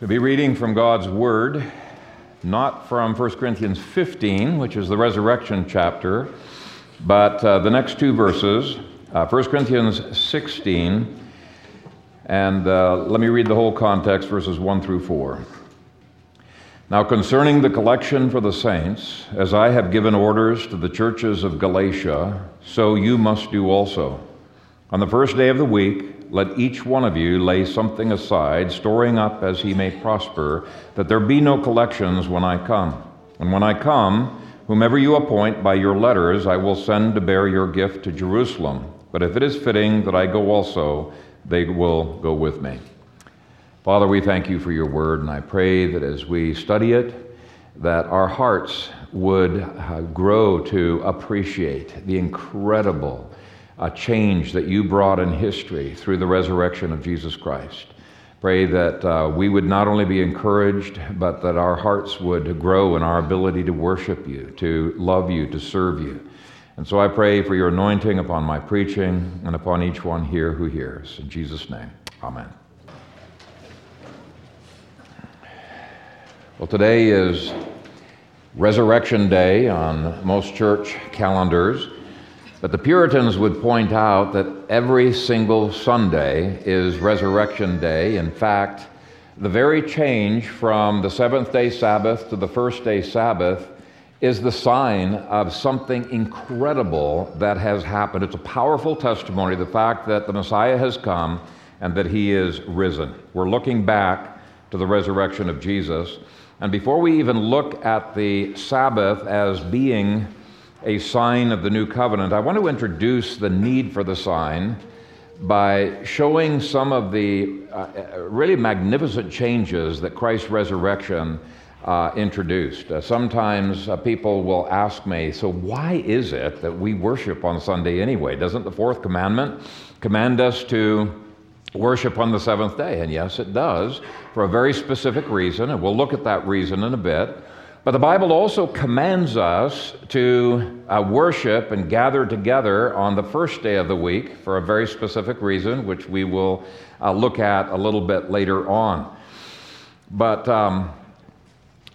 To be reading from God's Word, not from 1 Corinthians 15, which is the resurrection chapter, but uh, the next two verses, uh, 1 Corinthians 16, and uh, let me read the whole context, verses 1 through 4. Now, concerning the collection for the saints, as I have given orders to the churches of Galatia, so you must do also. On the first day of the week, let each one of you lay something aside, storing up as he may prosper, that there be no collections when I come. And when I come, whomever you appoint by your letters, I will send to bear your gift to Jerusalem. But if it is fitting that I go also, they will go with me. Father, we thank you for your word, and I pray that as we study it, that our hearts would uh, grow to appreciate the incredible a change that you brought in history through the resurrection of Jesus Christ. Pray that uh, we would not only be encouraged, but that our hearts would grow in our ability to worship you, to love you, to serve you. And so I pray for your anointing upon my preaching and upon each one here who hears. In Jesus' name, amen. Well, today is Resurrection Day on most church calendars. But the Puritans would point out that every single Sunday is Resurrection Day. In fact, the very change from the seventh day Sabbath to the first day Sabbath is the sign of something incredible that has happened. It's a powerful testimony, the fact that the Messiah has come and that he is risen. We're looking back to the resurrection of Jesus. And before we even look at the Sabbath as being a sign of the new covenant, I want to introduce the need for the sign by showing some of the uh, uh, really magnificent changes that Christ's resurrection uh, introduced. Uh, sometimes uh, people will ask me, so why is it that we worship on Sunday anyway? Doesn't the fourth commandment command us to worship on the seventh day? And yes, it does, for a very specific reason, and we'll look at that reason in a bit. But the Bible also commands us to uh, worship and gather together on the first day of the week for a very specific reason, which we will uh, look at a little bit later on. But um,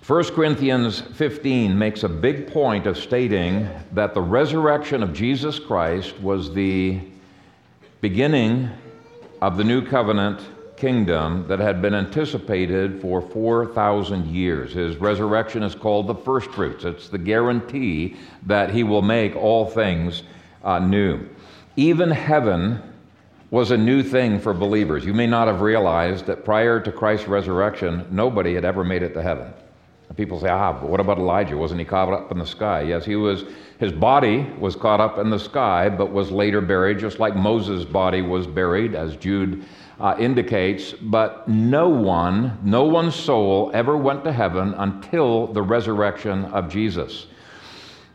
1 Corinthians 15 makes a big point of stating that the resurrection of Jesus Christ was the beginning of the new covenant kingdom that had been anticipated for 4,000 years. His resurrection is called the first fruits. It's the guarantee that he will make all things uh, new. Even heaven was a new thing for believers. You may not have realized that prior to Christ's resurrection, nobody had ever made it to heaven. People say, ah, but what about Elijah? Wasn't he caught up in the sky? Yes, he was. His body was caught up in the sky, but was later buried, just like Moses' body was buried, as Jude uh, indicates, but no one, no one's soul ever went to heaven until the resurrection of Jesus.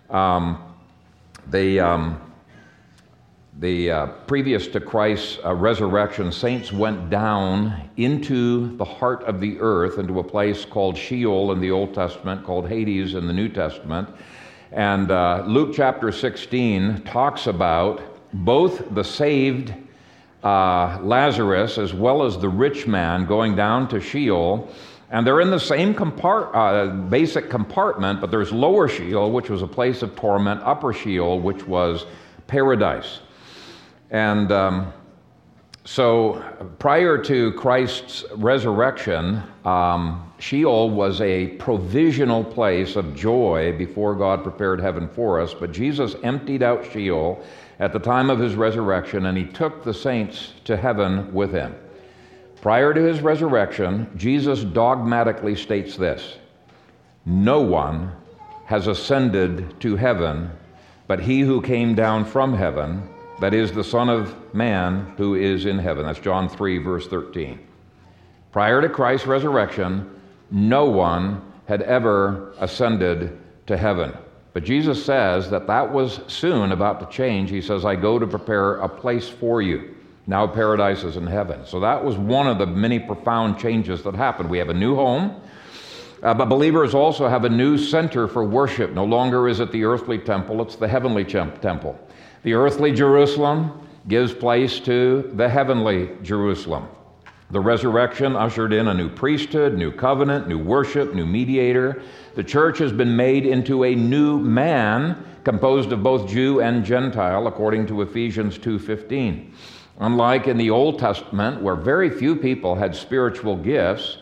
Um, the, um, the uh, previous to Christ's uh, resurrection, saints went down into the heart of the earth, into a place called Sheol in the Old Testament, called Hades in the New Testament. And uh, Luke chapter 16 talks about both the saved uh, Lazarus as well as the rich man going down to Sheol. And they're in the same compart- uh, basic compartment, but there's lower Sheol, which was a place of torment, upper Sheol, which was paradise. And um, so prior to Christ's resurrection, um, Sheol was a provisional place of joy before God prepared heaven for us. But Jesus emptied out Sheol at the time of his resurrection, and he took the saints to heaven with him. Prior to his resurrection, Jesus dogmatically states this No one has ascended to heaven but he who came down from heaven, that is, the Son of Man who is in heaven. That's John 3, verse 13. Prior to Christ's resurrection, no one had ever ascended to heaven. But Jesus says that that was soon about to change. He says, I go to prepare a place for you. Now paradise is in heaven. So that was one of the many profound changes that happened. We have a new home, uh, but believers also have a new center for worship. No longer is it the earthly temple, it's the heavenly temple. The earthly Jerusalem gives place to the heavenly Jerusalem. The resurrection ushered in a new priesthood, new covenant, new worship, new mediator. The church has been made into a new man composed of both Jew and Gentile according to Ephesians 2:15. Unlike in the Old Testament where very few people had spiritual gifts,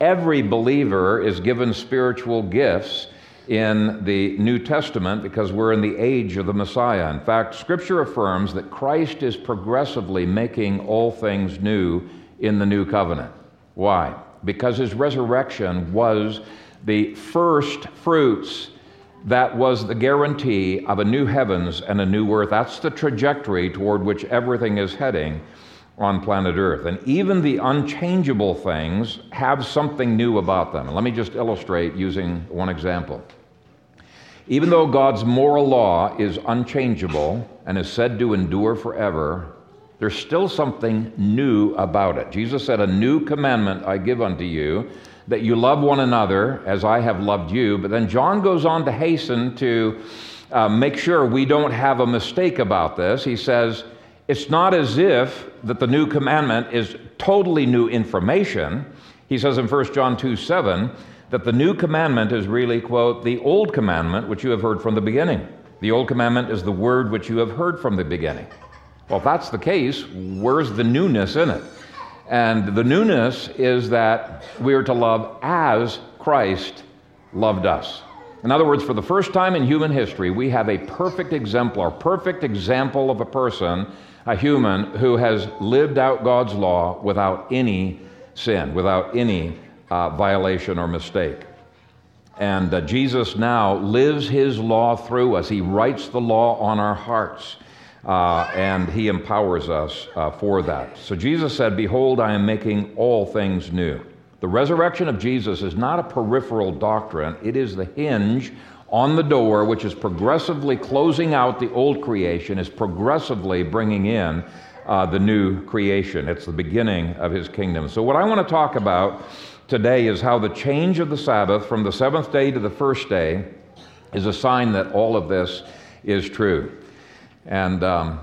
every believer is given spiritual gifts in the New Testament because we're in the age of the Messiah. In fact, Scripture affirms that Christ is progressively making all things new in the new covenant. Why? Because his resurrection was the first fruits that was the guarantee of a new heavens and a new earth. That's the trajectory toward which everything is heading on planet Earth. And even the unchangeable things have something new about them. Let me just illustrate using one example. Even though God's moral law is unchangeable and is said to endure forever, there's still something new about it. Jesus said, A new commandment I give unto you, that you love one another as I have loved you. But then John goes on to hasten to uh, make sure we don't have a mistake about this. He says, It's not as if that the new commandment is totally new information. He says in 1 John 2 7 that the new commandment is really, quote, the old commandment which you have heard from the beginning. The old commandment is the word which you have heard from the beginning. Well, if that's the case, where's the newness in it? And the newness is that we are to love as Christ loved us. In other words, for the first time in human history, we have a perfect exemplar, perfect example of a person, a human, who has lived out God's law without any sin, without any uh, violation or mistake. And uh, Jesus now lives his law through us. He writes the law on our hearts uh, and he empowers us uh, for that. So Jesus said, Behold, I am making all things new. The resurrection of Jesus is not a peripheral doctrine, it is the hinge on the door which is progressively closing out the old creation, is progressively bringing in uh, the new creation. It's the beginning of his kingdom. So, what I want to talk about today is how the change of the Sabbath from the seventh day to the first day is a sign that all of this is true. And um,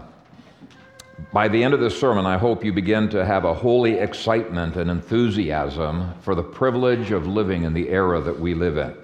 by the end of this sermon, I hope you begin to have a holy excitement and enthusiasm for the privilege of living in the era that we live in.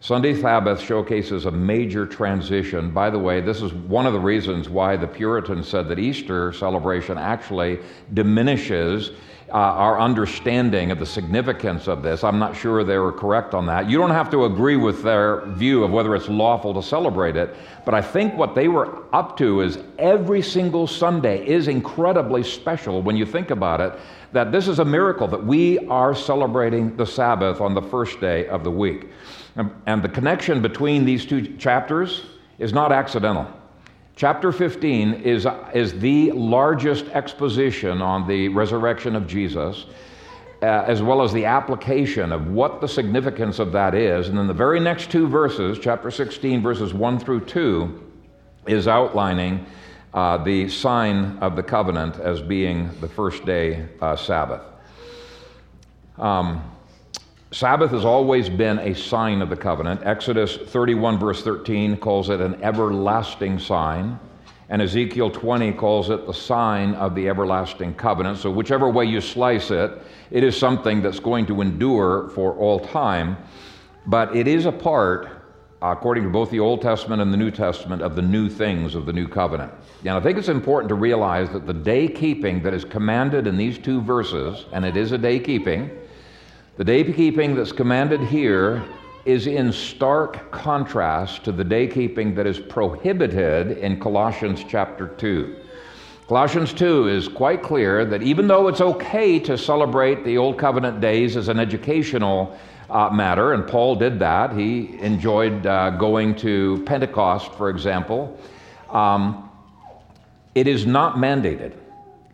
Sunday Sabbath showcases a major transition. By the way, this is one of the reasons why the Puritans said that Easter celebration actually diminishes uh, our understanding of the significance of this. I'm not sure they were correct on that. You don't have to agree with their view of whether it's lawful to celebrate it, but I think what they were up to is every single Sunday is incredibly special when you think about it, that this is a miracle that we are celebrating the Sabbath on the first day of the week. And, and the connection between these two chapters is not accidental. Chapter 15 is, is the largest exposition on the resurrection of Jesus, uh, as well as the application of what the significance of that is. And then the very next two verses, chapter 16, verses 1 through 2, is outlining uh, the sign of the covenant as being the first day uh, Sabbath. Um, Sabbath has always been a sign of the covenant. Exodus 31, verse 13, calls it an everlasting sign. And Ezekiel 20 calls it the sign of the everlasting covenant. So, whichever way you slice it, it is something that's going to endure for all time. But it is a part, according to both the Old Testament and the New Testament, of the new things of the new covenant. And I think it's important to realize that the day keeping that is commanded in these two verses, and it is a day keeping, the day keeping that's commanded here is in stark contrast to the day keeping that is prohibited in Colossians chapter 2. Colossians 2 is quite clear that even though it's okay to celebrate the Old Covenant days as an educational uh, matter, and Paul did that, he enjoyed uh, going to Pentecost, for example, um, it is not mandated.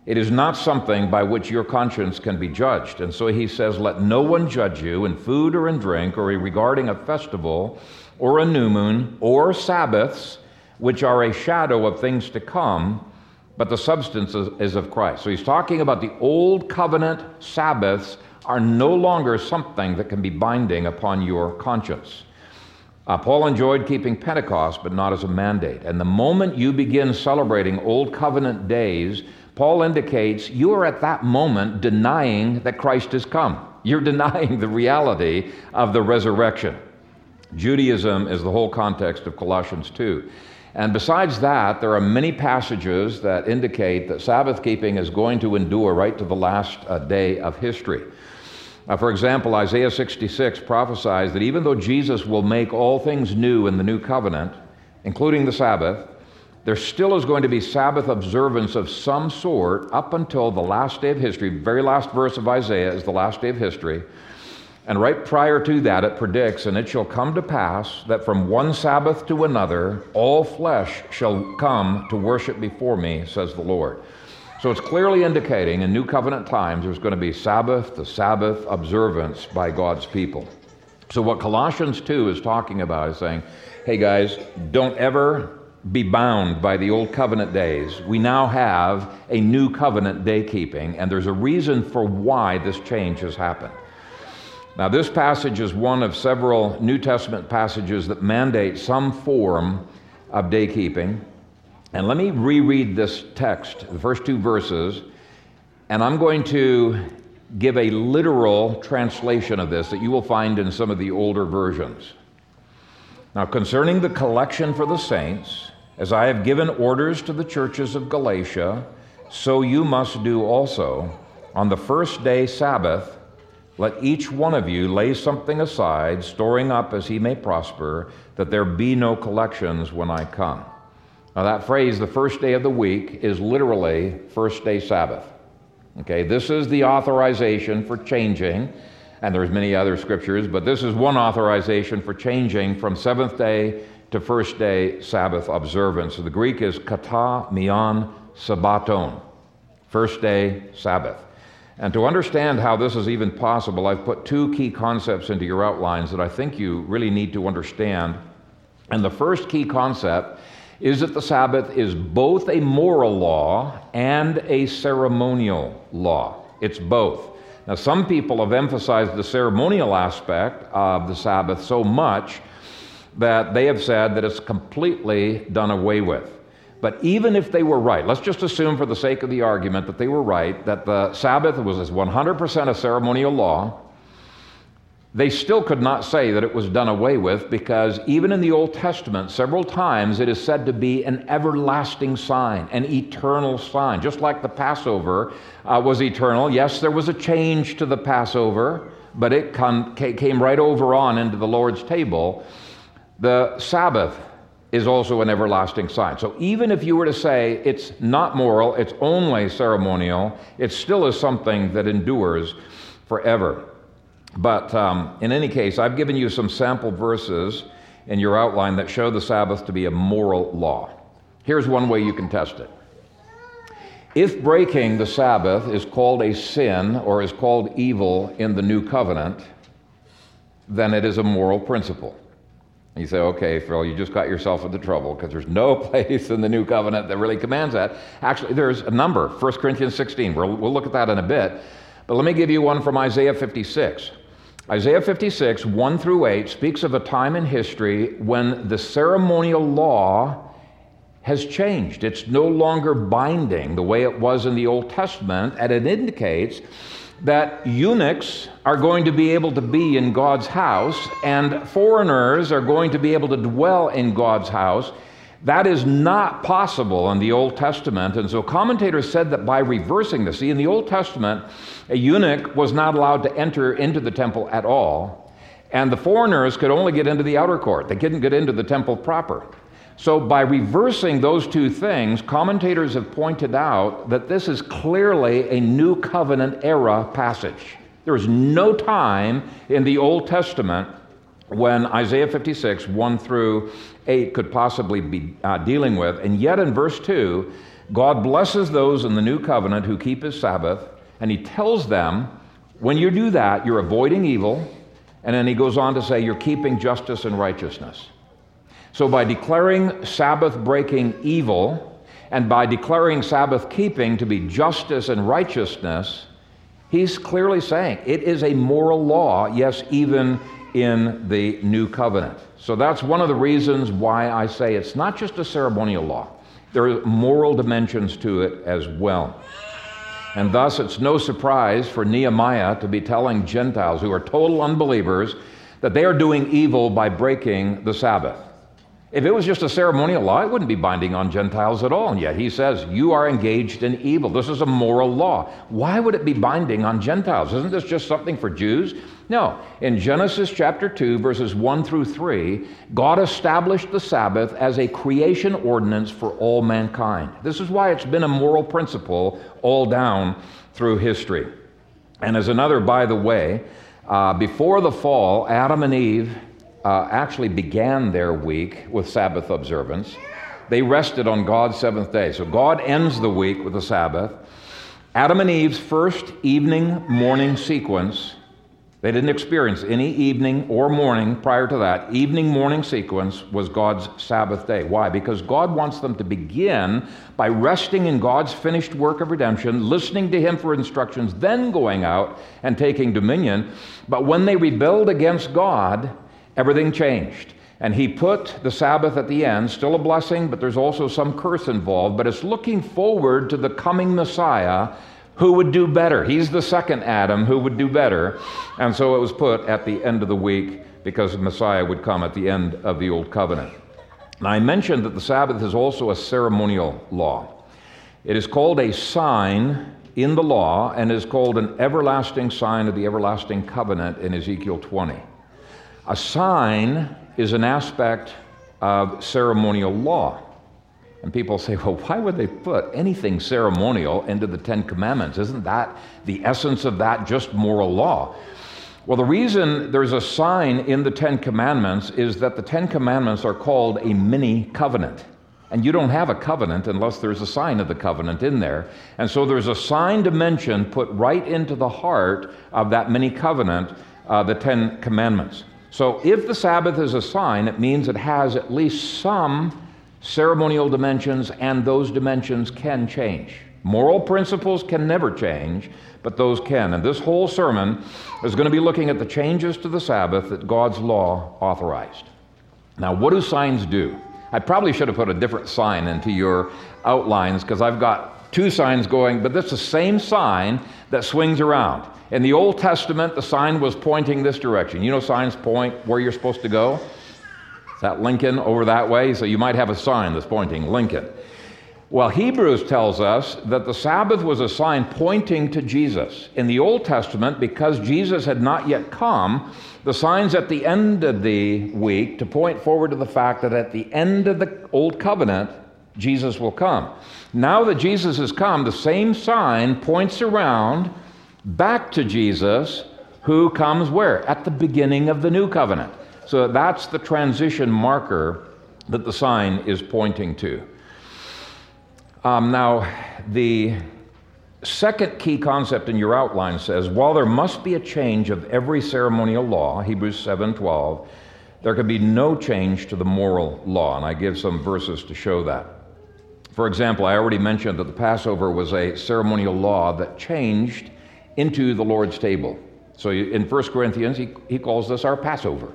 It is not something by which your conscience can be judged. And so he says, Let no one judge you in food or in drink or regarding a festival or a new moon or Sabbaths, which are a shadow of things to come, but the substance is of Christ. So he's talking about the old covenant Sabbaths are no longer something that can be binding upon your conscience. Uh, Paul enjoyed keeping Pentecost, but not as a mandate. And the moment you begin celebrating Old Covenant days, Paul indicates you are at that moment denying that Christ has come. You're denying the reality of the resurrection. Judaism is the whole context of Colossians 2. And besides that, there are many passages that indicate that Sabbath keeping is going to endure right to the last uh, day of history. Uh, for example, Isaiah 66 prophesies that even though Jesus will make all things new in the new covenant, including the Sabbath, there still is going to be Sabbath observance of some sort up until the last day of history. Very last verse of Isaiah is the last day of history. And right prior to that, it predicts, and it shall come to pass that from one Sabbath to another, all flesh shall come to worship before me, says the Lord. So it's clearly indicating in New Covenant times there's going to be Sabbath to Sabbath observance by God's people. So what Colossians 2 is talking about is saying, hey guys, don't ever be bound by the old covenant days. We now have a new covenant day keeping, and there's a reason for why this change has happened. Now, this passage is one of several New Testament passages that mandate some form of day keeping. And let me reread this text, the first two verses, and I'm going to give a literal translation of this that you will find in some of the older versions. Now, concerning the collection for the saints, as I have given orders to the churches of Galatia, so you must do also. On the first day Sabbath, let each one of you lay something aside, storing up as he may prosper, that there be no collections when I come. Now, that phrase, the first day of the week, is literally first day Sabbath. Okay, this is the authorization for changing, and there's many other scriptures, but this is one authorization for changing from seventh day to first day Sabbath observance. The Greek is kata mian sabbaton, first day Sabbath. And to understand how this is even possible, I've put two key concepts into your outlines that I think you really need to understand. And the first key concept is that the Sabbath is both a moral law and a ceremonial law. It's both. Now, some people have emphasized the ceremonial aspect of the Sabbath so much that they have said that it's completely done away with. But even if they were right, let's just assume for the sake of the argument that they were right, that the Sabbath was 100% a ceremonial law, they still could not say that it was done away with because even in the Old Testament, several times it is said to be an everlasting sign, an eternal sign. Just like the Passover uh, was eternal. Yes, there was a change to the Passover, but it came right over on into the Lord's table. The Sabbath is also an everlasting sign. So even if you were to say it's not moral, it's only ceremonial, it still is something that endures forever. But um, in any case, I've given you some sample verses in your outline that show the Sabbath to be a moral law. Here's one way you can test it. If breaking the Sabbath is called a sin or is called evil in the new covenant, then it is a moral principle. You say, okay, Phil, you just got yourself into trouble because there's no place in the new covenant that really commands that. Actually, there's a number, 1 Corinthians 16. We'll, we'll look at that in a bit. But let me give you one from Isaiah 56. Isaiah 56, 1 through 8, speaks of a time in history when the ceremonial law has changed. It's no longer binding the way it was in the Old Testament, and it indicates that eunuchs are going to be able to be in God's house and foreigners are going to be able to dwell in God's house. That is not possible in the Old Testament. And so commentators said that by reversing this, see, in the Old Testament, a eunuch was not allowed to enter into the temple at all, and the foreigners could only get into the outer court. They couldn't get into the temple proper. So, by reversing those two things, commentators have pointed out that this is clearly a New Covenant era passage. There is no time in the Old Testament when Isaiah 56, 1 through 8, could possibly be uh, dealing with. And yet, in verse 2, God blesses those in the New Covenant who keep His Sabbath, and He tells them, when you do that, you're avoiding evil. And then He goes on to say, you're keeping justice and righteousness. So, by declaring Sabbath breaking evil and by declaring Sabbath keeping to be justice and righteousness, he's clearly saying it is a moral law, yes, even in the new covenant. So, that's one of the reasons why I say it's not just a ceremonial law, there are moral dimensions to it as well. And thus, it's no surprise for Nehemiah to be telling Gentiles who are total unbelievers that they are doing evil by breaking the Sabbath. If it was just a ceremonial law, it wouldn't be binding on Gentiles at all. And yet he says, You are engaged in evil. This is a moral law. Why would it be binding on Gentiles? Isn't this just something for Jews? No. In Genesis chapter 2, verses 1 through 3, God established the Sabbath as a creation ordinance for all mankind. This is why it's been a moral principle all down through history. And as another, by the way, uh, before the fall, Adam and Eve uh, actually began their week with Sabbath observance. They rested on God's seventh day. So God ends the week with the Sabbath. Adam and Eve's first evening morning sequence they didn't experience any evening or morning prior to that. Evening morning sequence was God's Sabbath day. Why? Because God wants them to begin by resting in God's finished work of redemption, listening to Him for instructions, then going out and taking dominion. But when they rebelled against God, everything changed. And he put the Sabbath at the end, still a blessing, but there's also some curse involved. But it's looking forward to the coming Messiah who would do better. He's the second Adam who would do better. And so it was put at the end of the week because the Messiah would come at the end of the Old Covenant. Now, I mentioned that the Sabbath is also a ceremonial law. It is called a sign in the law and is called an everlasting sign of the everlasting covenant in Ezekiel 20. A sign is an aspect of ceremonial law. And people say, well, why would they put anything ceremonial into the Ten Commandments? Isn't that the essence of that just moral law? Well, the reason there's a sign in the Ten Commandments is that the Ten Commandments are called a mini covenant. And you don't have a covenant unless there's a sign of the covenant in there. And so there's a sign dimension put right into the heart of that mini covenant, uh, the Ten Commandments. So if the Sabbath is a sign, it means it has at least some ceremonial dimensions, and those dimensions can change. Moral principles can never change, but those can. And this whole sermon is going to be looking at the changes to the Sabbath that God's law authorized. Now, what do signs do? I probably should have put a different sign into your outlines because I've got two signs going, but it's the same sign that swings around. In the Old Testament, the sign was pointing this direction. You know, signs point where you're supposed to go? Is that Lincoln over that way? So you might have a sign that's pointing Lincoln. Well, Hebrews tells us that the Sabbath was a sign pointing to Jesus. In the Old Testament, because Jesus had not yet come, the signs at the end of the week to point forward to the fact that at the end of the Old Covenant, Jesus will come. Now that Jesus has come, the same sign points around back to Jesus, who comes where? At the beginning of the New Covenant. So that's the transition marker that the sign is pointing to. Um, now, the second key concept in your outline says while there must be a change of every ceremonial law, Hebrews 7:12, there can be no change to the moral law, and I give some verses to show that. For example, I already mentioned that the Passover was a ceremonial law that changed into the Lord's table. So in 1 Corinthians, he, he calls this our Passover.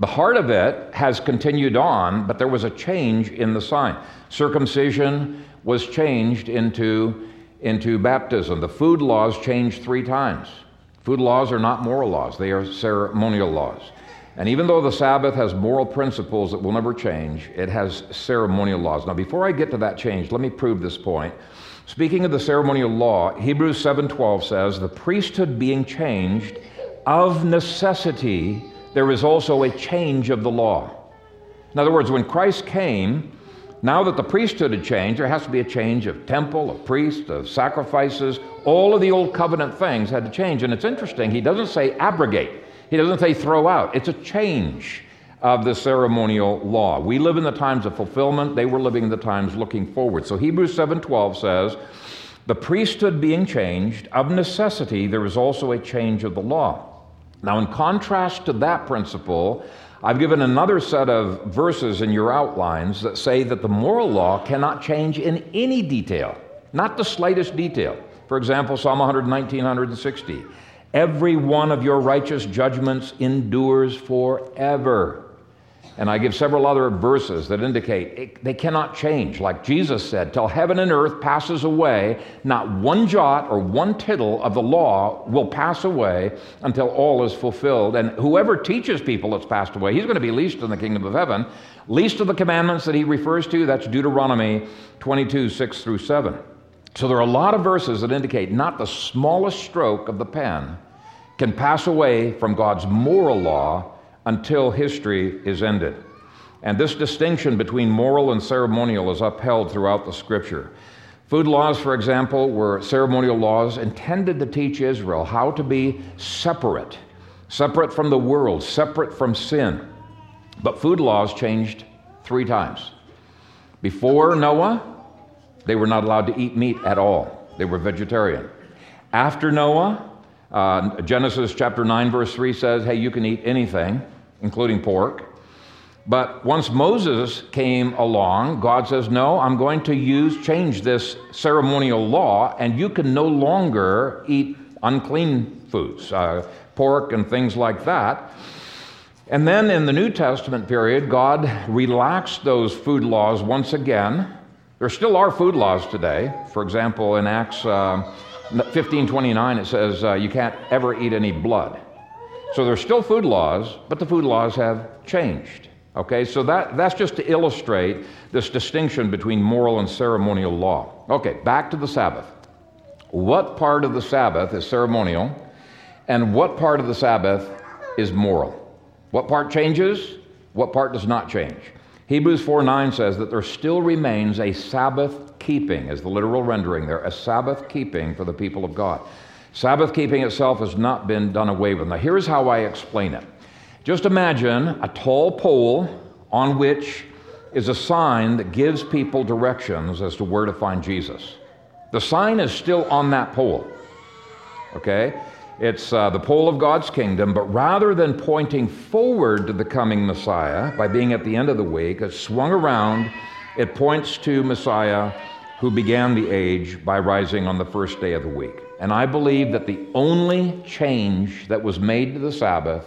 The heart of it has continued on, but there was a change in the sign. Circumcision was changed into, into baptism. The food laws changed three times. Food laws are not moral laws, they are ceremonial laws. And even though the Sabbath has moral principles that will never change, it has ceremonial laws. Now, before I get to that change, let me prove this point. Speaking of the ceremonial law, Hebrews 7:12 says, "The priesthood being changed of necessity there is also a change of the law. In other words, when Christ came, now that the priesthood had changed, there has to be a change of temple, of priest, of sacrifices. All of the old covenant things had to change. And it's interesting, he doesn't say abrogate, he doesn't say throw out. It's a change of the ceremonial law. We live in the times of fulfillment, they were living in the times looking forward. So Hebrews 7:12 says, "The priesthood being changed, of necessity there is also a change of the law." Now, in contrast to that principle, I've given another set of verses in your outlines that say that the moral law cannot change in any detail, not the slightest detail. For example, Psalm 119, 160. Every one of your righteous judgments endures forever. And I give several other verses that indicate it, they cannot change. Like Jesus said, till heaven and earth passes away, not one jot or one tittle of the law will pass away until all is fulfilled. And whoever teaches people it's passed away, he's going to be least in the kingdom of heaven. Least of the commandments that he refers to, that's Deuteronomy 22, 6 through 7. So there are a lot of verses that indicate not the smallest stroke of the pen can pass away from God's moral law until history is ended. And this distinction between moral and ceremonial is upheld throughout the scripture. Food laws, for example, were ceremonial laws intended to teach Israel how to be separate, separate from the world, separate from sin. But food laws changed three times. Before Noah, they were not allowed to eat meat at all, they were vegetarian. After Noah, uh, Genesis chapter 9, verse 3 says, hey, you can eat anything including pork. But once Moses came along, God says, No, I'm going to use, change this ceremonial law, and you can no longer eat unclean foods, uh, pork and things like that. And then in the New Testament period, God relaxed those food laws once again. There still are food laws today. For example, in Acts uh, 15:29, it says uh, you can't ever eat any blood. So there's still food laws, but the food laws have changed. Okay, so that, that's just to illustrate this distinction between moral and ceremonial law. Okay, back to the Sabbath. What part of the Sabbath is ceremonial, and what part of the Sabbath is moral? What part changes? What part does not change? Hebrews 4 9 says that there still remains a Sabbath keeping, as the literal rendering there, a Sabbath keeping for the people of God. Sabbath keeping itself has not been done away with. Now, here's how I explain it. Just imagine a tall pole on which is a sign that gives people directions as to where to find Jesus. The sign is still on that pole, okay? It's uh, the pole of God's kingdom, but rather than pointing forward to the coming Messiah by being at the end of the week, it's swung around. It points to Messiah who began the age by rising on the first day of the week. And I believe that the only change that was made to the Sabbath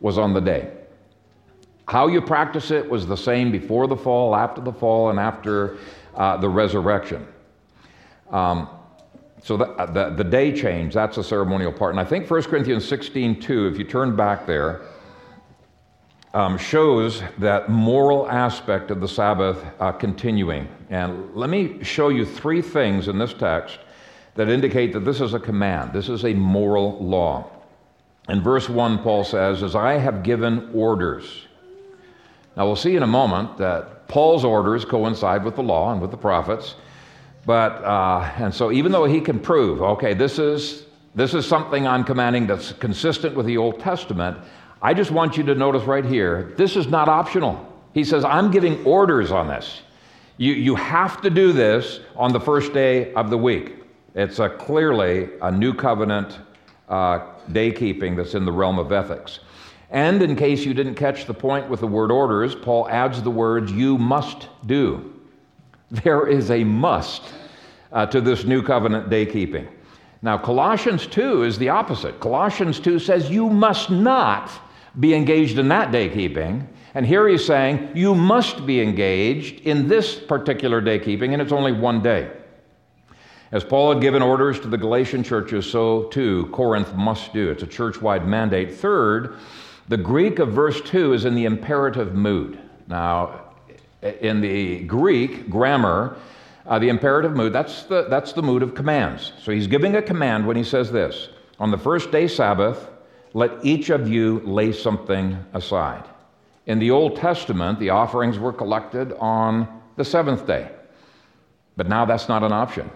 was on the day. How you practice it was the same before the fall, after the fall, and after uh, the resurrection. Um, so the, uh, the, the, day change, that's a ceremonial part. And I think 1 Corinthians 16 2, if you turn back there, um, shows that moral aspect of the Sabbath uh, continuing. And let me show you three things in this text that indicate that this is a command, this is a moral law. In verse 1, Paul says, As I have given orders. Now, we'll see in a moment that Paul's orders coincide with the law and with the prophets. But, uh, and so even though he can prove, okay, this is, this is something I'm commanding that's consistent with the Old Testament, I just want you to notice right here this is not optional. He says, I'm giving orders on this. You, you have to do this on the first day of the week. It's a, clearly a new covenant uh, day keeping that's in the realm of ethics. And in case you didn't catch the point with the word orders, Paul adds the words, you must do. There is a must uh, to this new covenant day keeping. Now, Colossians 2 is the opposite. Colossians 2 says you must not be engaged in that day keeping. And here he's saying you must be engaged in this particular day keeping, and it's only one day. As Paul had given orders to the Galatian churches, so too Corinth must do. It's a church wide mandate. Third, the Greek of verse 2 is in the imperative mood. Now, in the Greek grammar, uh, the imperative mood, that's the, that's the mood of commands. So he's giving a command when he says this On the first day Sabbath, let each of you lay something aside. In the Old Testament, the offerings were collected on the seventh day. But now that's not an option.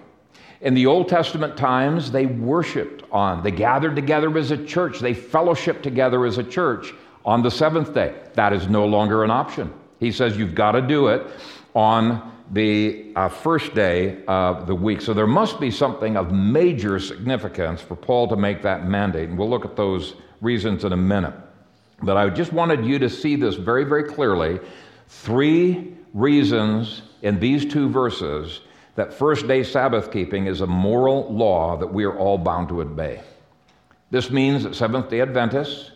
In the Old Testament times, they worshiped on, they gathered together as a church, they fellowshiped together as a church on the seventh day. That is no longer an option. He says you've got to do it on the uh, first day of the week. So there must be something of major significance for Paul to make that mandate. And we'll look at those reasons in a minute. But I just wanted you to see this very, very clearly. Three reasons in these two verses that first day Sabbath keeping is a moral law that we are all bound to obey. This means that Seventh day Adventists,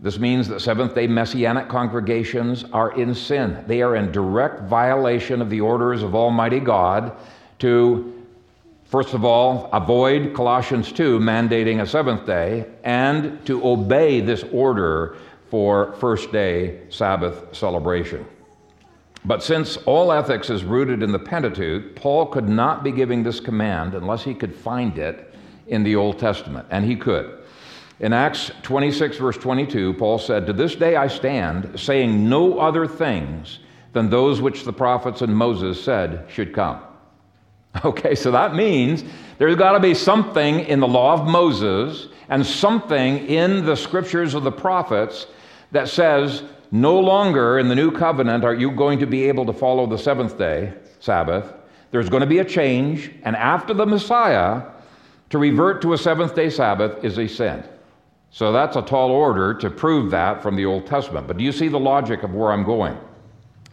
This means that Seventh day Messianic congregations are in sin. They are in direct violation of the orders of Almighty God to, first of all, avoid Colossians 2 mandating a seventh day, and to obey this order for first day Sabbath celebration. But since all ethics is rooted in the Pentateuch, Paul could not be giving this command unless he could find it in the Old Testament, and he could. In Acts 26, verse 22, Paul said, To this day I stand, saying no other things than those which the prophets and Moses said should come. Okay, so that means there's got to be something in the law of Moses and something in the scriptures of the prophets that says no longer in the new covenant are you going to be able to follow the seventh day Sabbath. There's going to be a change, and after the Messiah, to revert to a seventh day Sabbath is a sin. So that's a tall order to prove that from the Old Testament. But do you see the logic of where I'm going?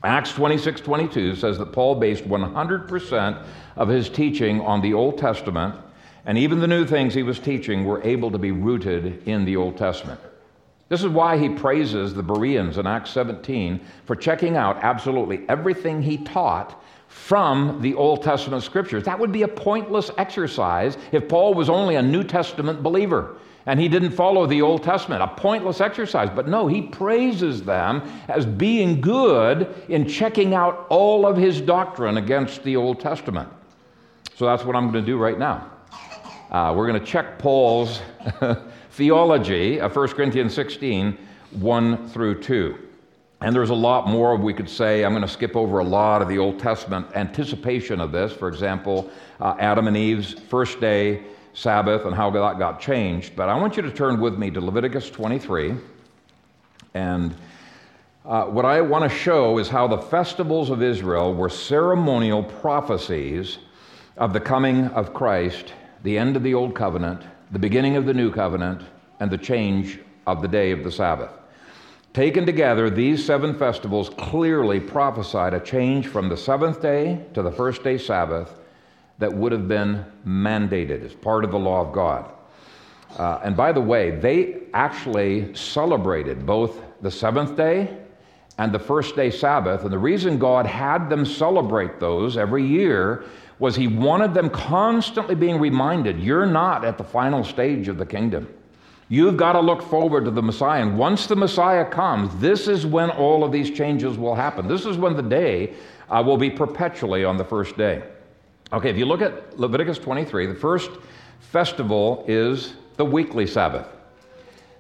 Acts 26 22 says that Paul based 100% of his teaching on the Old Testament, and even the new things he was teaching were able to be rooted in the Old Testament. This is why he praises the Bereans in Acts 17 for checking out absolutely everything he taught from the Old Testament scriptures. That would be a pointless exercise if Paul was only a New Testament believer and he didn't follow the Old Testament. A pointless exercise. But no, he praises them as being good in checking out all of his doctrine against the Old Testament. So that's what I'm going to do right now. Uh, we're going to check Paul's theology of 1 Corinthians 16, 1 through 2. And there's a lot more we could say. I'm going to skip over a lot of the Old Testament anticipation of this. For example, uh, Adam and Eve's first day Sabbath and how that got changed. But I want you to turn with me to Leviticus 23. And uh, what I want to show is how the festivals of Israel were ceremonial prophecies of the coming of Christ, the end of the Old Covenant, the beginning of the new covenant, and the change of the day of the Sabbath. Taken together, these seven festivals clearly prophesied a change from the seventh day to the first day Sabbath that would have been mandated as part of the law of God. Uh, and by the way, they actually celebrated both the seventh day and the first day Sabbath. And the reason God had them celebrate those every year was He wanted them constantly being reminded you're not at the final stage of the kingdom. You've got to look forward to the Messiah. And once the Messiah comes, this is when all of these changes will happen. This is when the day uh, will be perpetually on the first day. Okay, if you look at Leviticus 23, the first festival is the weekly Sabbath.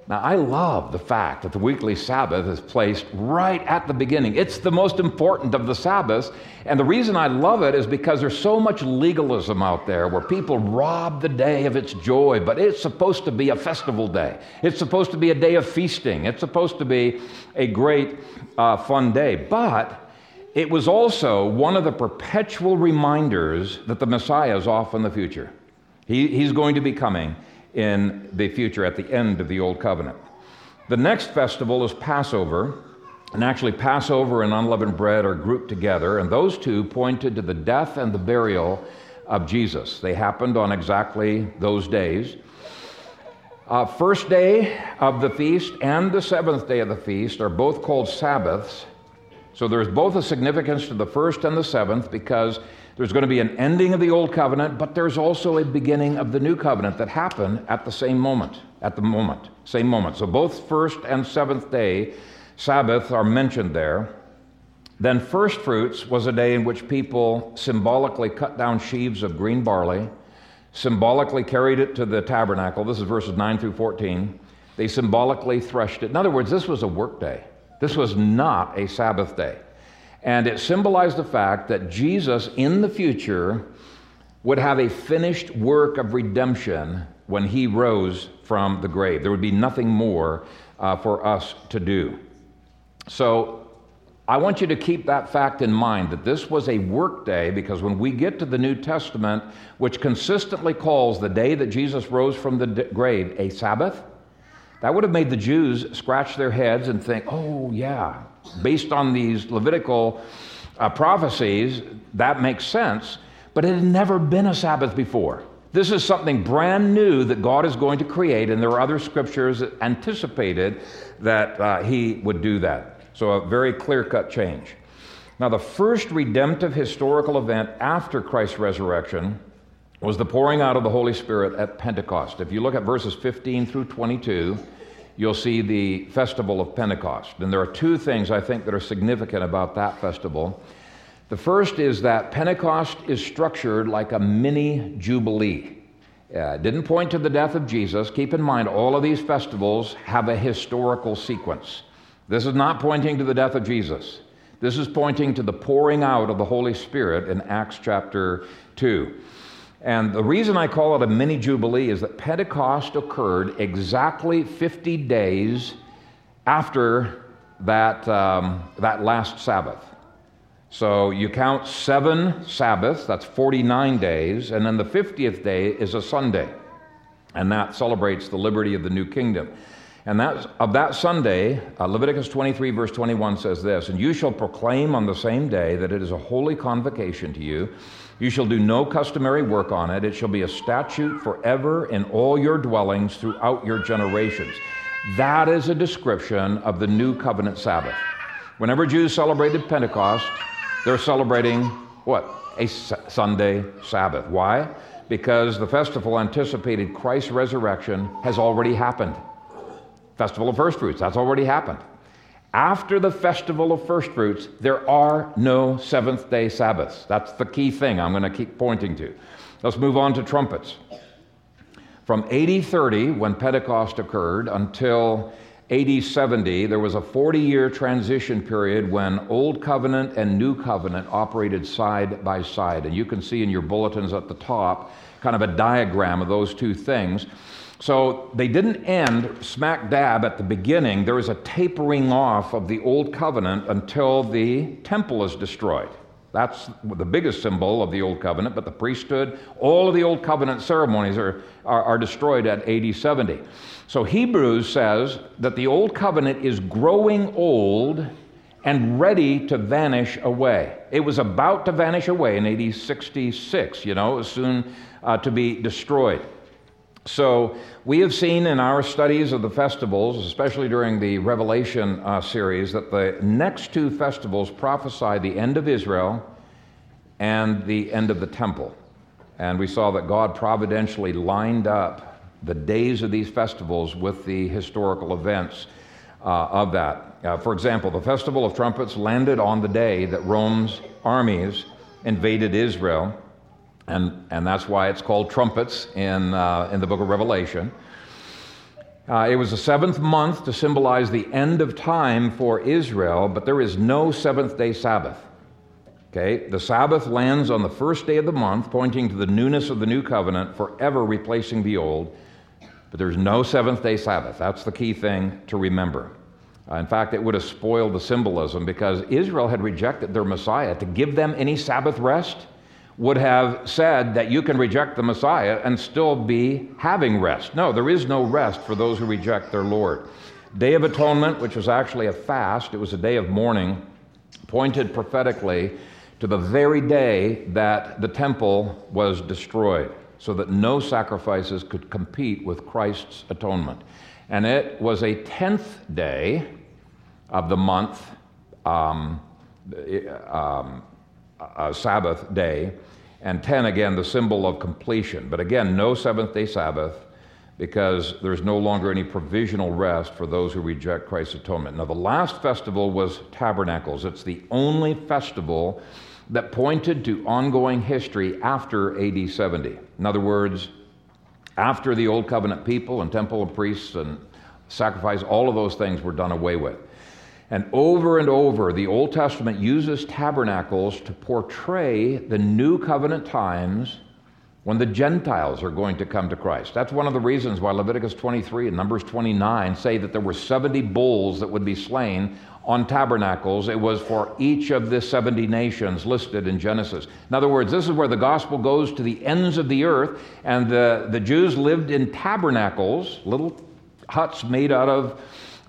Now, I love the fact that the weekly Sabbath is placed right at the beginning. It's the most important of the Sabbaths. And the reason I love it is because there's so much legalism out there where people rob the day of its joy. But it's supposed to be a festival day, it's supposed to be a day of feasting, it's supposed to be a great, uh, fun day. But it was also one of the perpetual reminders that the Messiah is off in the future. He, he's going to be coming in the future at the end of the Old Covenant. The next festival is Passover, and actually, Passover and unleavened bread are grouped together, and those two pointed to the death and the burial of Jesus. They happened on exactly those days. Uh, first day of the feast and the seventh day of the feast are both called Sabbaths so there's both a significance to the first and the seventh because there's going to be an ending of the old covenant, but there's also a beginning of the new covenant that happen at the same moment, at the moment, same moment. So both first and seventh day Sabbath are mentioned there. Then first fruits was a day in which people symbolically cut down sheaves of green barley, symbolically carried it to the tabernacle. This is verses 9 through 14. They symbolically threshed it. In other words, this was a work day. This was not a Sabbath day. And it symbolized the fact that Jesus in the future would have a finished work of redemption when he rose from the grave. There would be nothing more uh, for us to do. So I want you to keep that fact in mind that this was a work day because when we get to the New Testament, which consistently calls the day that Jesus rose from the grave a Sabbath, that would have made the Jews scratch their heads and think, oh, yeah, based on these Levitical uh, prophecies, that makes sense. But it had never been a Sabbath before. This is something brand new that God is going to create, and there are other scriptures that anticipated that uh, He would do that. So, a very clear cut change. Now, the first redemptive historical event after Christ's resurrection was the pouring out of the Holy Spirit at Pentecost. If you look at verses 15 through 22, you'll see the festival of Pentecost. And there are two things I think that are significant about that festival. The first is that Pentecost is structured like a mini jubilee. Uh, didn't point to the death of Jesus. Keep in mind, all of these festivals have a historical sequence. This is not pointing to the death of Jesus. This is pointing to the pouring out of the Holy Spirit in Acts chapter 2. And the reason I call it a mini Jubilee is that Pentecost occurred exactly 50 days after that, um, that last Sabbath. So you count seven Sabbaths, that's 49 days, and then the 50th day is a Sunday. And that celebrates the liberty of the new kingdom. And that, of that Sunday, uh, Leviticus 23, verse 21 says this And you shall proclaim on the same day that it is a holy convocation to you. You shall do no customary work on it. It shall be a statute forever in all your dwellings throughout your generations. That is a description of the new covenant Sabbath. Whenever Jews celebrated Pentecost, they're celebrating what? A Sunday Sabbath. Why? Because the festival anticipated Christ's resurrection has already happened. Festival of First Fruits, that's already happened. After the festival of first fruits, there are no seventh day Sabbaths. That's the key thing I'm going to keep pointing to. Let's move on to trumpets. From AD 30, when Pentecost occurred, until AD 70, there was a 40 year transition period when Old Covenant and New Covenant operated side by side. And you can see in your bulletins at the top kind of a diagram of those two things. So they didn't end smack dab at the beginning. There is a tapering off of the old covenant until the temple is destroyed. That's the biggest symbol of the old covenant, but the priesthood, all of the old covenant ceremonies are, are, are destroyed at AD 70. So Hebrews says that the old covenant is growing old and ready to vanish away. It was about to vanish away in AD 66, you know, soon uh, to be destroyed. So, we have seen in our studies of the festivals, especially during the Revelation uh, series, that the next two festivals prophesy the end of Israel and the end of the temple. And we saw that God providentially lined up the days of these festivals with the historical events uh, of that. Uh, for example, the Festival of Trumpets landed on the day that Rome's armies invaded Israel and, and that's why it's called trumpets in, uh, in the book of Revelation. Uh, it was the seventh month to symbolize the end of time for Israel, but there is no seventh day Sabbath. Okay, the Sabbath lands on the first day of the month, pointing to the newness of the new covenant, forever replacing the old. But there's no seventh day Sabbath. That's the key thing to remember. Uh, in fact, it would have spoiled the symbolism because Israel had rejected their Messiah. To give them any Sabbath rest, would have said that you can reject the Messiah and still be having rest. No, there is no rest for those who reject their Lord. Day of Atonement, which was actually a fast, it was a day of mourning, pointed prophetically to the very day that the temple was destroyed, so that no sacrifices could compete with Christ's atonement. And it was a tenth day of the month, um, um, a Sabbath day, and 10 again, the symbol of completion. But again, no seventh day Sabbath because there's no longer any provisional rest for those who reject Christ's atonement. Now, the last festival was Tabernacles. It's the only festival that pointed to ongoing history after AD 70. In other words, after the Old Covenant people and temple of priests and sacrifice, all of those things were done away with. And over and over, the Old Testament uses tabernacles to portray the new covenant times when the Gentiles are going to come to Christ. That's one of the reasons why Leviticus 23 and Numbers 29 say that there were 70 bulls that would be slain on tabernacles. It was for each of the 70 nations listed in Genesis. In other words, this is where the gospel goes to the ends of the earth, and the, the Jews lived in tabernacles, little huts made out of,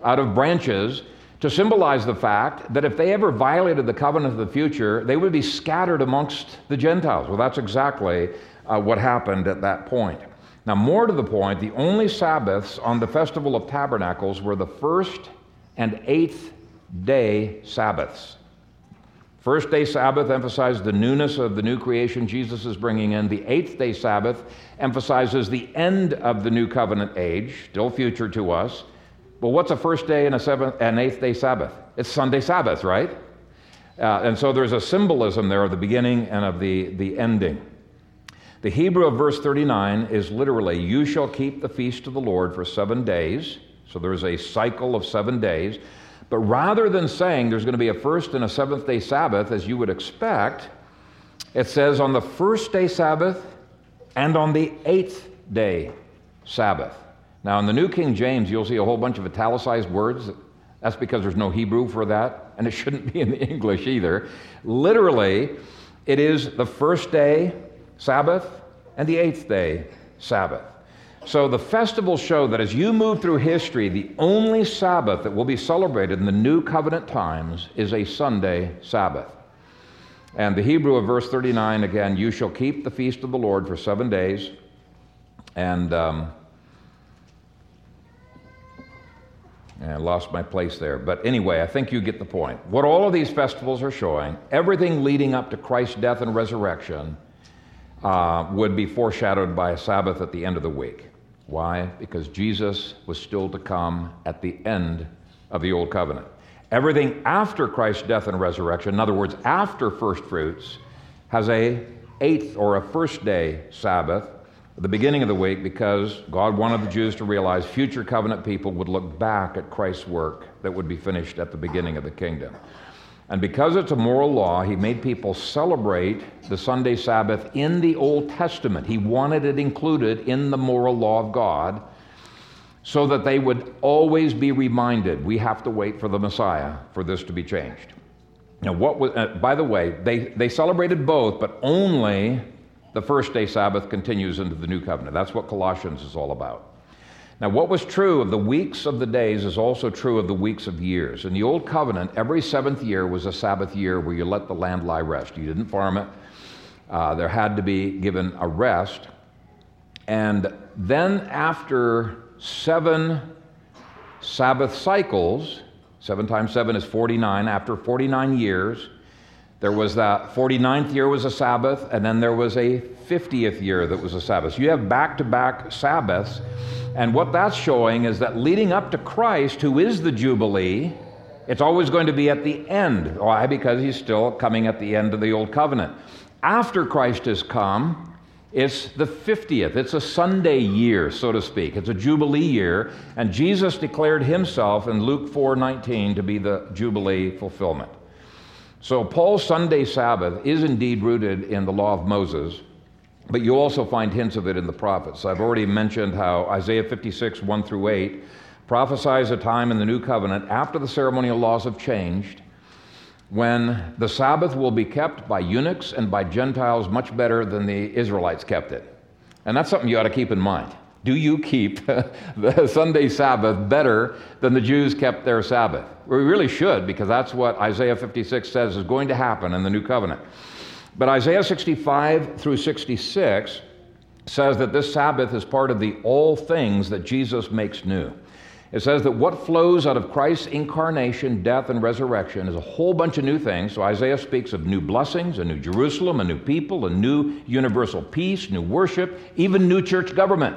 out of branches to symbolize the fact that if they ever violated the covenant of the future, they would be scattered amongst the Gentiles. Well, that's exactly uh, what happened at that point. Now, more to the point, the only Sabbaths on the Festival of Tabernacles were the first and eighth day Sabbaths. First day Sabbath emphasizes the newness of the new creation Jesus is bringing in. The eighth day Sabbath emphasizes the end of the new covenant age, still future to us. But what's a first day and a seventh and eighth day Sabbath? It's Sunday Sabbath, right? Uh, and so there's a symbolism there of the beginning and of the, the ending. The Hebrew of verse 39 is literally, You shall keep the feast of the Lord for seven days. So there's a cycle of seven days. But rather than saying there's going to be a first and a seventh day Sabbath, as you would expect, it says on the first day Sabbath and on the eighth day Sabbath. Now, in the New King James, you'll see a whole bunch of italicized words. That's because there's no Hebrew for that, and it shouldn't be in the English either. Literally, it is the first day Sabbath and the eighth day Sabbath. So the festivals show that as you move through history, the only Sabbath that will be celebrated in the new covenant times is a Sunday Sabbath. And the Hebrew of verse 39 again, you shall keep the feast of the Lord for seven days. And um, I lost my place there. But anyway, I think you get the point. What all of these festivals are showing, everything leading up to Christ's death and resurrection, uh, would be foreshadowed by a Sabbath at the end of the week. Why? Because Jesus was still to come at the end of the Old Covenant. Everything after Christ's death and resurrection, in other words, after first fruits, has a eighth or a first day Sabbath at the beginning of the week because God wanted the Jews to realize future covenant people would look back at Christ's work that would be finished at the beginning of the kingdom. And because it's a moral law, he made people celebrate the Sunday Sabbath in the Old Testament. He wanted it included in the moral law of God so that they would always be reminded we have to wait for the Messiah for this to be changed. Now, what was, uh, by the way, they, they celebrated both, but only the first day Sabbath continues into the new covenant. That's what Colossians is all about. Now, what was true of the weeks of the days is also true of the weeks of years. In the Old Covenant, every seventh year was a Sabbath year where you let the land lie rest. You didn't farm it, uh, there had to be given a rest. And then, after seven Sabbath cycles, seven times seven is 49, after 49 years, there was that 49th year was a Sabbath, and then there was a 50th year that was a Sabbath. So you have back to back Sabbaths and what that's showing is that leading up to Christ, who is the Jubilee, it's always going to be at the end. Why? Because he's still coming at the end of the Old Covenant. After Christ has come, it's the 50th. It's a Sunday year, so to speak. It's a Jubilee year. And Jesus declared himself in Luke 4:19 to be the Jubilee fulfillment. So Paul's Sunday Sabbath is indeed rooted in the law of Moses. But you also find hints of it in the prophets. I've already mentioned how Isaiah 56, 1 through 8, prophesies a time in the new covenant after the ceremonial laws have changed when the Sabbath will be kept by eunuchs and by Gentiles much better than the Israelites kept it. And that's something you ought to keep in mind. Do you keep the Sunday Sabbath better than the Jews kept their Sabbath? We really should, because that's what Isaiah 56 says is going to happen in the new covenant. But Isaiah 65 through 66 says that this Sabbath is part of the all things that Jesus makes new. It says that what flows out of Christ's incarnation, death, and resurrection is a whole bunch of new things. So Isaiah speaks of new blessings, a new Jerusalem, a new people, a new universal peace, new worship, even new church government.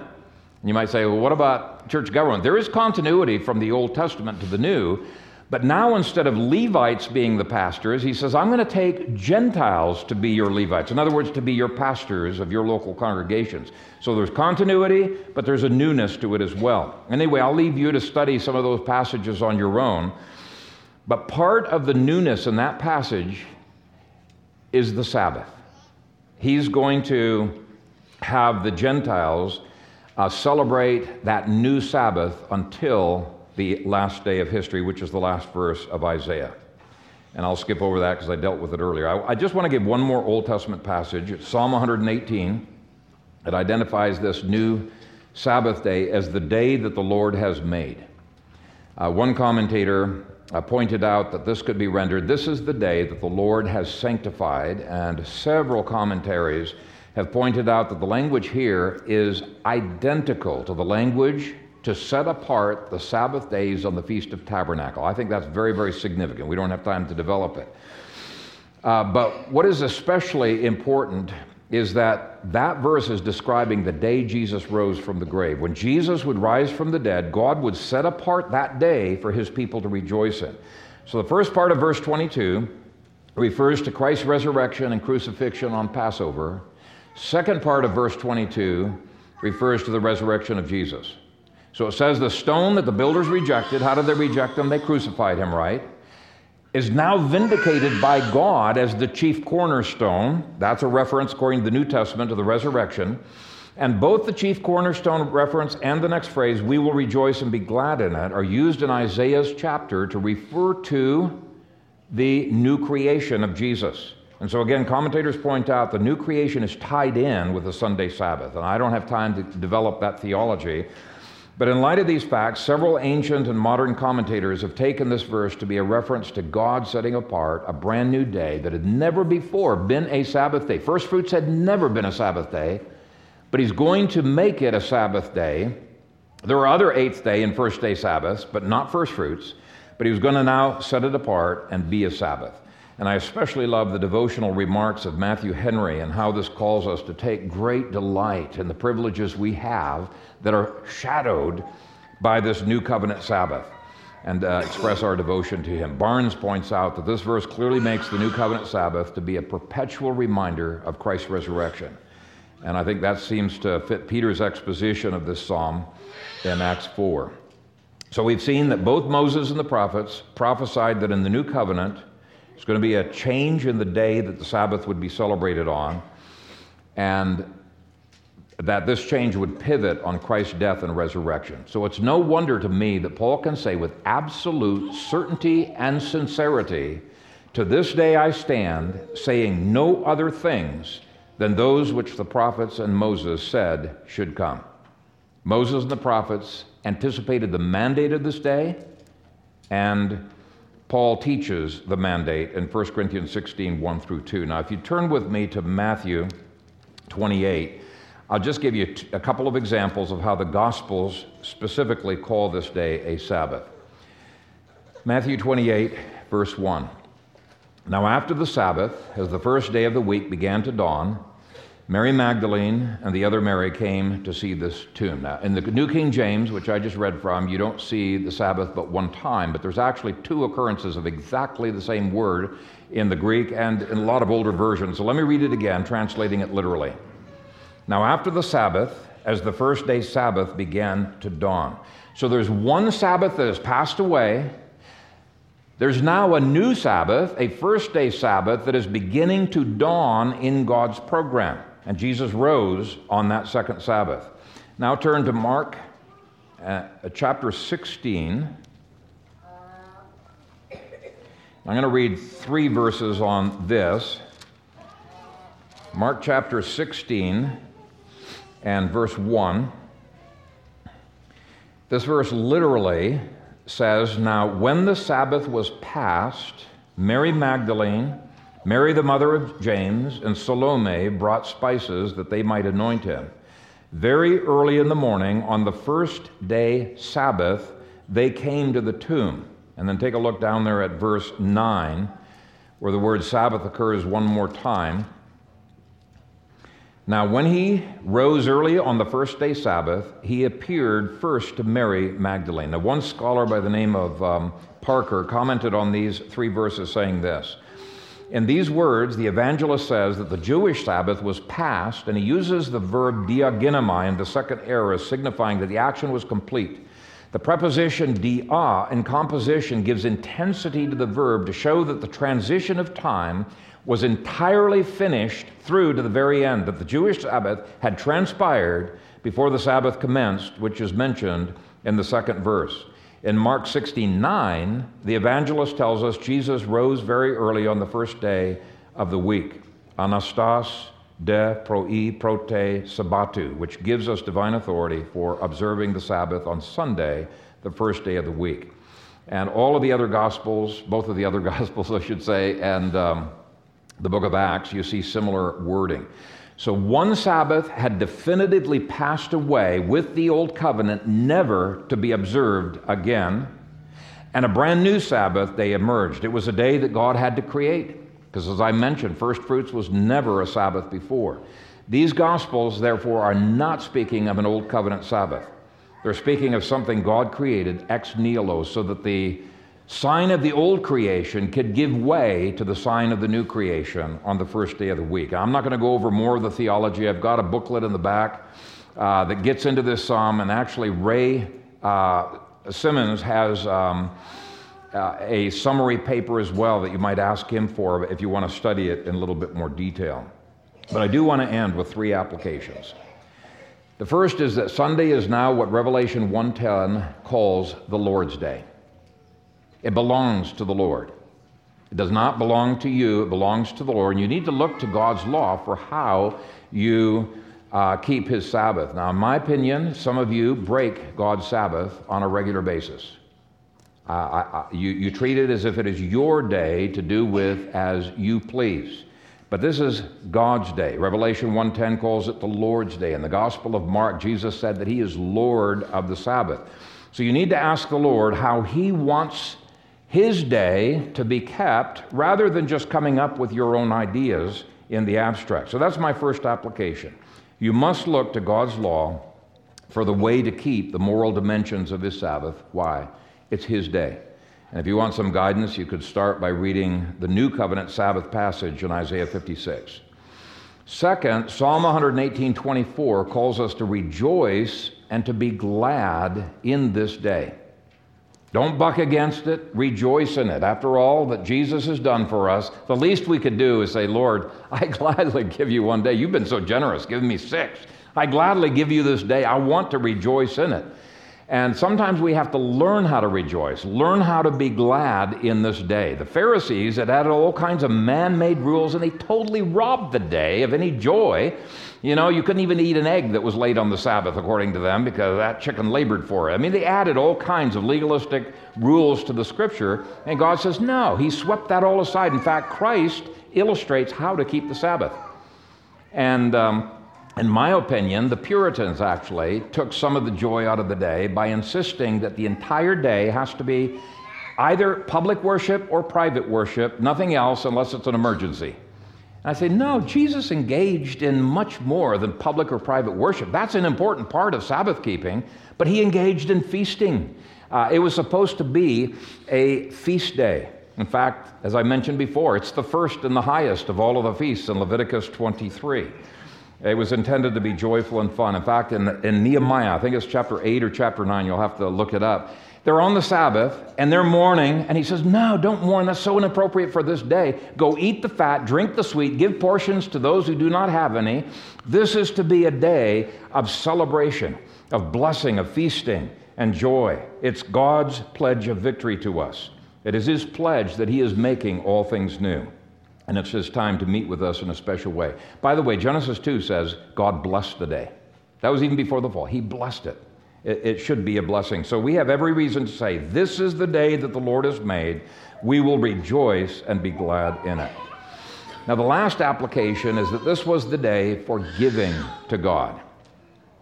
You might say, well, what about church government? There is continuity from the Old Testament to the New, but now, instead of Levites being the pastors, he says, I'm going to take Gentiles to be your Levites. In other words, to be your pastors of your local congregations. So there's continuity, but there's a newness to it as well. Anyway, I'll leave you to study some of those passages on your own. But part of the newness in that passage is the Sabbath. He's going to have the Gentiles uh, celebrate that new Sabbath until the last day of history, which is the last verse of Isaiah. And I'll skip over that because I dealt with it earlier. I, I just want to give one more Old Testament passage. Psalm 118. It identifies this new Sabbath day as the day that the Lord has made. Uh, one commentator uh, pointed out that this could be rendered, This is the day that the Lord has sanctified, and several commentaries have pointed out that the language here is identical to the language to set apart the Sabbath days on the Feast of Tabernacle. I think that's very, very significant. We don't have time to develop it. Uh, but what is especially important is that that verse is describing the day Jesus rose from the grave. When Jesus would rise from the dead, God would set apart that day for his people to rejoice in. So the first part of verse 22 refers to Christ's resurrection and crucifixion on Passover. Second part of verse 22 refers to the resurrection of Jesus. So it says the stone that the builders rejected, how did they reject him? They crucified him, right? Is now vindicated by God as the chief cornerstone. That's a reference, according to the New Testament, to the resurrection. And both the chief cornerstone reference and the next phrase, we will rejoice and be glad in it, are used in Isaiah's chapter to refer to the new creation of Jesus. And so, again, commentators point out the new creation is tied in with the Sunday Sabbath. And I don't have time to develop that theology. But in light of these facts, several ancient and modern commentators have taken this verse to be a reference to God setting apart a brand new day that had never before been a Sabbath day. First fruits had never been a Sabbath day, but He's going to make it a Sabbath day. There are other eighth day and first day Sabbaths, but not first fruits. But He was going to now set it apart and be a Sabbath. And I especially love the devotional remarks of Matthew Henry and how this calls us to take great delight in the privileges we have that are shadowed by this new covenant Sabbath and uh, express our devotion to him. Barnes points out that this verse clearly makes the new covenant Sabbath to be a perpetual reminder of Christ's resurrection. And I think that seems to fit Peter's exposition of this psalm in Acts 4. So we've seen that both Moses and the prophets prophesied that in the new covenant, it's going to be a change in the day that the Sabbath would be celebrated on, and that this change would pivot on Christ's death and resurrection. So it's no wonder to me that Paul can say with absolute certainty and sincerity, To this day I stand, saying no other things than those which the prophets and Moses said should come. Moses and the prophets anticipated the mandate of this day, and Paul teaches the mandate in 1 Corinthians 16, 1 through 2. Now, if you turn with me to Matthew 28, I'll just give you a couple of examples of how the Gospels specifically call this day a Sabbath. Matthew 28, verse 1. Now, after the Sabbath, as the first day of the week began to dawn, Mary Magdalene and the other Mary came to see this tomb. Now, in the New King James, which I just read from, you don't see the Sabbath but one time, but there's actually two occurrences of exactly the same word in the Greek and in a lot of older versions. So let me read it again, translating it literally. Now, after the Sabbath, as the first day Sabbath began to dawn. So there's one Sabbath that has passed away. There's now a new Sabbath, a first day Sabbath that is beginning to dawn in God's program and Jesus rose on that second Sabbath. Now turn to Mark uh, chapter 16. I'm going to read three verses on this. Mark chapter 16 and verse 1. This verse literally says Now, when the Sabbath was past, Mary Magdalene, Mary, the mother of James, and Salome brought spices that they might anoint him. Very early in the morning, on the first day Sabbath, they came to the tomb. And then take a look down there at verse 9, where the word Sabbath occurs one more time. Now, when he rose early on the first day Sabbath, he appeared first to Mary Magdalene. Now, one scholar by the name of um, Parker commented on these three verses saying this in these words, the evangelist says that the Jewish Sabbath was past, and he uses the verb diaginomai in the second aorist, signifying that the action was complete. The preposition dia in composition gives intensity to the verb to show that the transition of time was entirely finished through to the very end, that the Jewish Sabbath had transpired before the Sabbath commenced, which is mentioned in the second verse. In Mark 69, the evangelist tells us Jesus rose very early on the first day of the week. Anastas de proi prote sabbatu, which gives us divine authority for observing the Sabbath on Sunday, the first day of the week. And all of the other Gospels, both of the other Gospels, I should say, and um, the book of Acts, you see similar wording. So one Sabbath had definitively passed away with the Old Covenant, never to be observed again. And a brand new Sabbath day emerged. It was a day that God had to create. Because as I mentioned, first fruits was never a Sabbath before. These Gospels, therefore, are not speaking of an Old Covenant Sabbath. They're speaking of something God created ex nihilo so that the sign of the old creation could give way to the sign of the new creation on the first day of the week. I'm not going to go over more of the theology. I've got a booklet in the back uh, that gets into this psalm, and actually, Ray uh, Simmons has. Um, uh, a summary paper as well that you might ask him for if you want to study it in a little bit more detail. But I do want to end with three applications. The first is that Sunday is now what Revelation 1:10 calls the Lord's Day. It belongs to the Lord. It does not belong to you, it belongs to the Lord. And you need to look to God's law for how you uh, keep His Sabbath. Now, in my opinion, some of you break God's Sabbath on a regular basis. Uh, I, I, you, you treat it as if it is your day to do with as you please. But this is God's day. Revelation 1:10 calls it the Lord's day. In the Gospel of Mark, Jesus said that he is Lord of the Sabbath. So you need to ask the Lord how he wants his day to be kept rather than just coming up with your own ideas in the abstract. So that's my first application. You must look to God's law for the way to keep the moral dimensions of His Sabbath. Why? It's His day. And if you want some guidance, you could start by reading the New Covenant Sabbath passage in Isaiah 56. Second, Psalm 118 24 calls us to rejoice and to be glad in this day. Don't buck against it. Rejoice in it. After all that Jesus has done for us, the least we could do is say, Lord, I gladly give you one day. You've been so generous, giving me six. I gladly give you this day. I want to rejoice in it. And sometimes we have to learn how to rejoice, learn how to be glad in this day. The Pharisees had added all kinds of man made rules and they totally robbed the day of any joy. You know, you couldn't even eat an egg that was laid on the Sabbath, according to them, because that chicken labored for it. I mean, they added all kinds of legalistic rules to the scripture, and God says, no, He swept that all aside. In fact, Christ illustrates how to keep the Sabbath. And um, in my opinion, the Puritans actually took some of the joy out of the day by insisting that the entire day has to be either public worship or private worship, nothing else unless it's an emergency. I say, no, Jesus engaged in much more than public or private worship. That's an important part of Sabbath keeping, but he engaged in feasting. Uh, it was supposed to be a feast day. In fact, as I mentioned before, it's the first and the highest of all of the feasts in Leviticus 23. It was intended to be joyful and fun. In fact, in, in Nehemiah, I think it's chapter 8 or chapter 9, you'll have to look it up. They're on the Sabbath and they're mourning, and he says, No, don't mourn. That's so inappropriate for this day. Go eat the fat, drink the sweet, give portions to those who do not have any. This is to be a day of celebration, of blessing, of feasting and joy. It's God's pledge of victory to us. It is his pledge that he is making all things new and it's his time to meet with us in a special way. By the way, Genesis 2 says God blessed the day. That was even before the fall. He blessed it. It. It should be a blessing. So we have every reason to say, This is the day that the Lord has made. We will rejoice and be glad in it. Now, the last application is that this was the day for giving to God.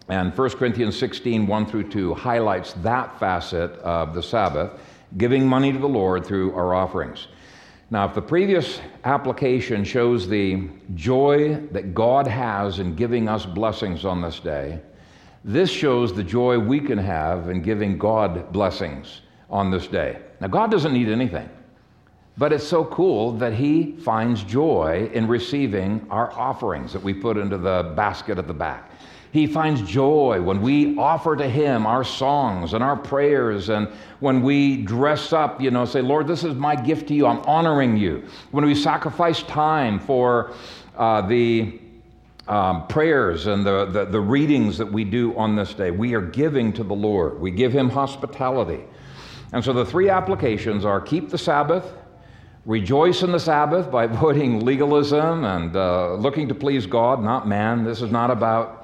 And 1 Corinthians 16, 1 through 2, highlights that facet of the Sabbath, giving money to the Lord through our offerings. Now, if the previous application shows the joy that God has in giving us blessings on this day, this shows the joy we can have in giving God blessings on this day. Now, God doesn't need anything, but it's so cool that He finds joy in receiving our offerings that we put into the basket at the back. He finds joy when we offer to Him our songs and our prayers, and when we dress up, you know, say, Lord, this is my gift to you. I'm honoring you. When we sacrifice time for uh, the um, prayers and the, the, the readings that we do on this day, we are giving to the Lord. We give Him hospitality. And so the three applications are keep the Sabbath, rejoice in the Sabbath by avoiding legalism and uh, looking to please God, not man. This is not about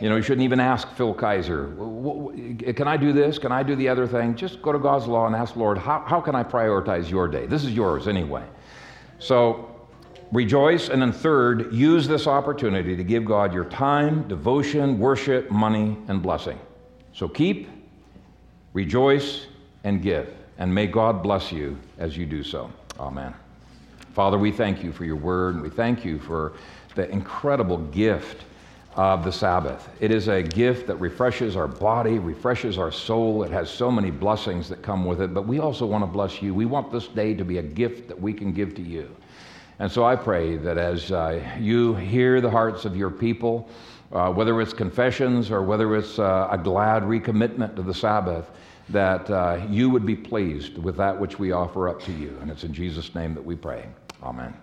you know, you shouldn't even ask Phil Kayser, can I do this? Can I do the other thing? Just go to God's law and ask, Lord, how, how can I prioritize your day? This is yours anyway. So rejoice. And then, third, use this opportunity to give God your time, devotion, worship, money, and blessing. So keep, rejoice, and give. And may God bless you as you do so. Amen. Father, we thank you for your word, and we thank you for the incredible gift of the Sabbath. It is a gift that refreshes our body, refreshes our soul. It has so many blessings that come with it, but we also want to bless you. We want this day to be a gift that we can give to you. And so I pray that as uh, you hear the hearts of your people, uh, whether it's confessions or whether it's uh, a glad recommitment to the Sabbath, that uh, you would be pleased with that which we offer up to you. And it's in Jesus' name that we pray. Amen.